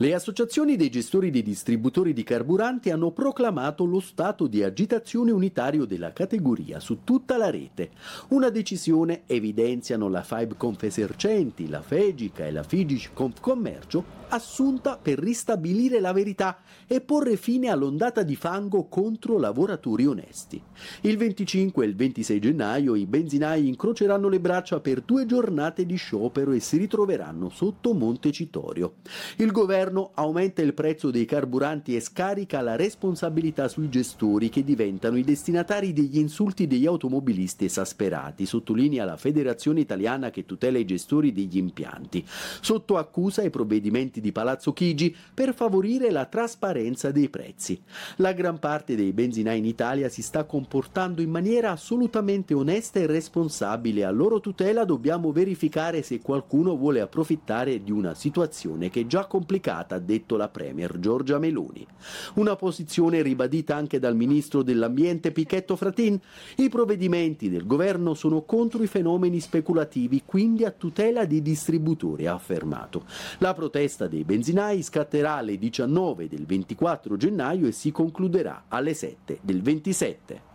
Le associazioni dei gestori dei distributori di carburanti hanno proclamato lo stato di agitazione unitario della categoria su tutta la rete. Una decisione evidenziano la FIBE Confesercenti, la FEGICA e la FIGIC Confcommercio assunta per ristabilire la verità e porre fine all'ondata di fango contro lavoratori onesti. Il 25 e il 26 gennaio i benzinai incroceranno le braccia per due giornate di sciopero e si ritroveranno sotto Montecitorio. Il governo aumenta il prezzo dei carburanti e scarica la responsabilità sui gestori che diventano i destinatari degli insulti degli automobilisti esasperati, sottolinea la Federazione Italiana che tutela i gestori degli impianti. Sotto accusa i provvedimenti di Palazzo Chigi per favorire la trasparenza dei prezzi. La gran parte dei benzinai in Italia si sta comportando in maniera assolutamente onesta e responsabile. A loro tutela dobbiamo verificare se qualcuno vuole approfittare di una situazione che è già complicata, ha detto la Premier Giorgia Meloni. Una posizione ribadita anche dal ministro dell'Ambiente Pichetto Fratin. I provvedimenti del governo sono contro i fenomeni speculativi, quindi a tutela dei distributori, ha affermato. La protesta dei benzinai scatterà alle 19 del 24 gennaio e si concluderà alle 7 del 27.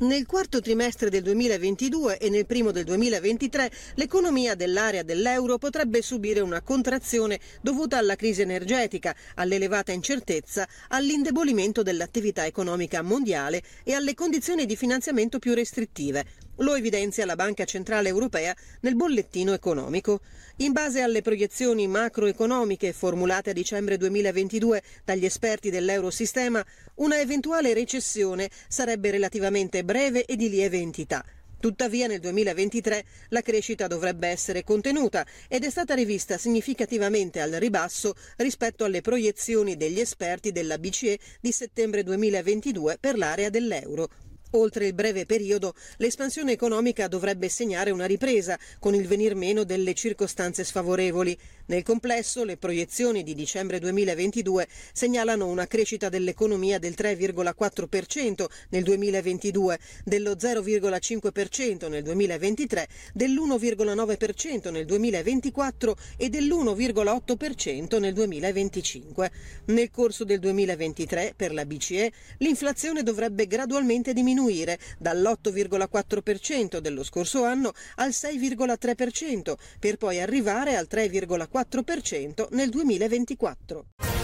Nel quarto trimestre del 2022 e nel primo del 2023 l'economia dell'area dell'euro potrebbe subire una contrazione dovuta alla crisi energetica, all'elevata incertezza, all'indebolimento dell'attività economica mondiale e alle condizioni di finanziamento più restrittive. Lo evidenzia la Banca Centrale Europea nel bollettino economico. In base alle proiezioni macroeconomiche formulate a dicembre 2022 dagli esperti dell'Eurosistema, una eventuale recessione sarebbe relativamente breve e di lieve entità. Tuttavia nel 2023 la crescita dovrebbe essere contenuta ed è stata rivista significativamente al ribasso rispetto alle proiezioni degli esperti della BCE di settembre 2022 per l'area dell'euro. Oltre il breve periodo, l'espansione economica dovrebbe segnare una ripresa, con il venir meno delle circostanze sfavorevoli. Nel complesso, le proiezioni di dicembre 2022 segnalano una crescita dell'economia del 3,4% nel 2022, dello 0,5% nel 2023, dell'1,9% nel 2024 e dell'1,8% nel 2025. Nel corso del 2023, per la BCE, l'inflazione dovrebbe gradualmente diminuire dall'8,4% dello scorso anno al 6,3%, per poi arrivare al 3,4% 4% nel 2024.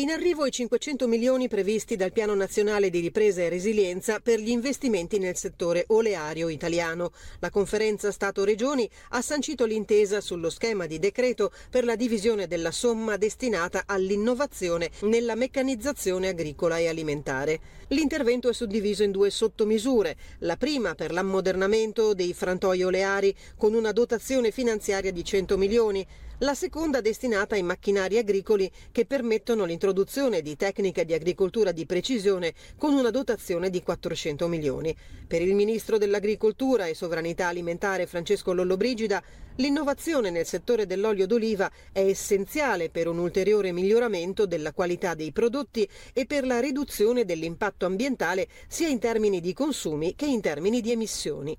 In arrivo i 500 milioni previsti dal Piano Nazionale di Ripresa e Resilienza per gli investimenti nel settore oleario italiano. La conferenza Stato-Regioni ha sancito l'intesa sullo schema di decreto per la divisione della somma destinata all'innovazione nella meccanizzazione agricola e alimentare. L'intervento è suddiviso in due sottomisure. La prima per l'ammodernamento dei frantoi oleari con una dotazione finanziaria di 100 milioni la seconda destinata ai macchinari agricoli che permettono l'introduzione di tecniche di agricoltura di precisione con una dotazione di 400 milioni. Per il ministro dell'Agricoltura e Sovranità Alimentare Francesco Lollobrigida, l'innovazione nel settore dell'olio d'oliva è essenziale per un ulteriore miglioramento della qualità dei prodotti e per la riduzione dell'impatto ambientale sia in termini di consumi che in termini di emissioni.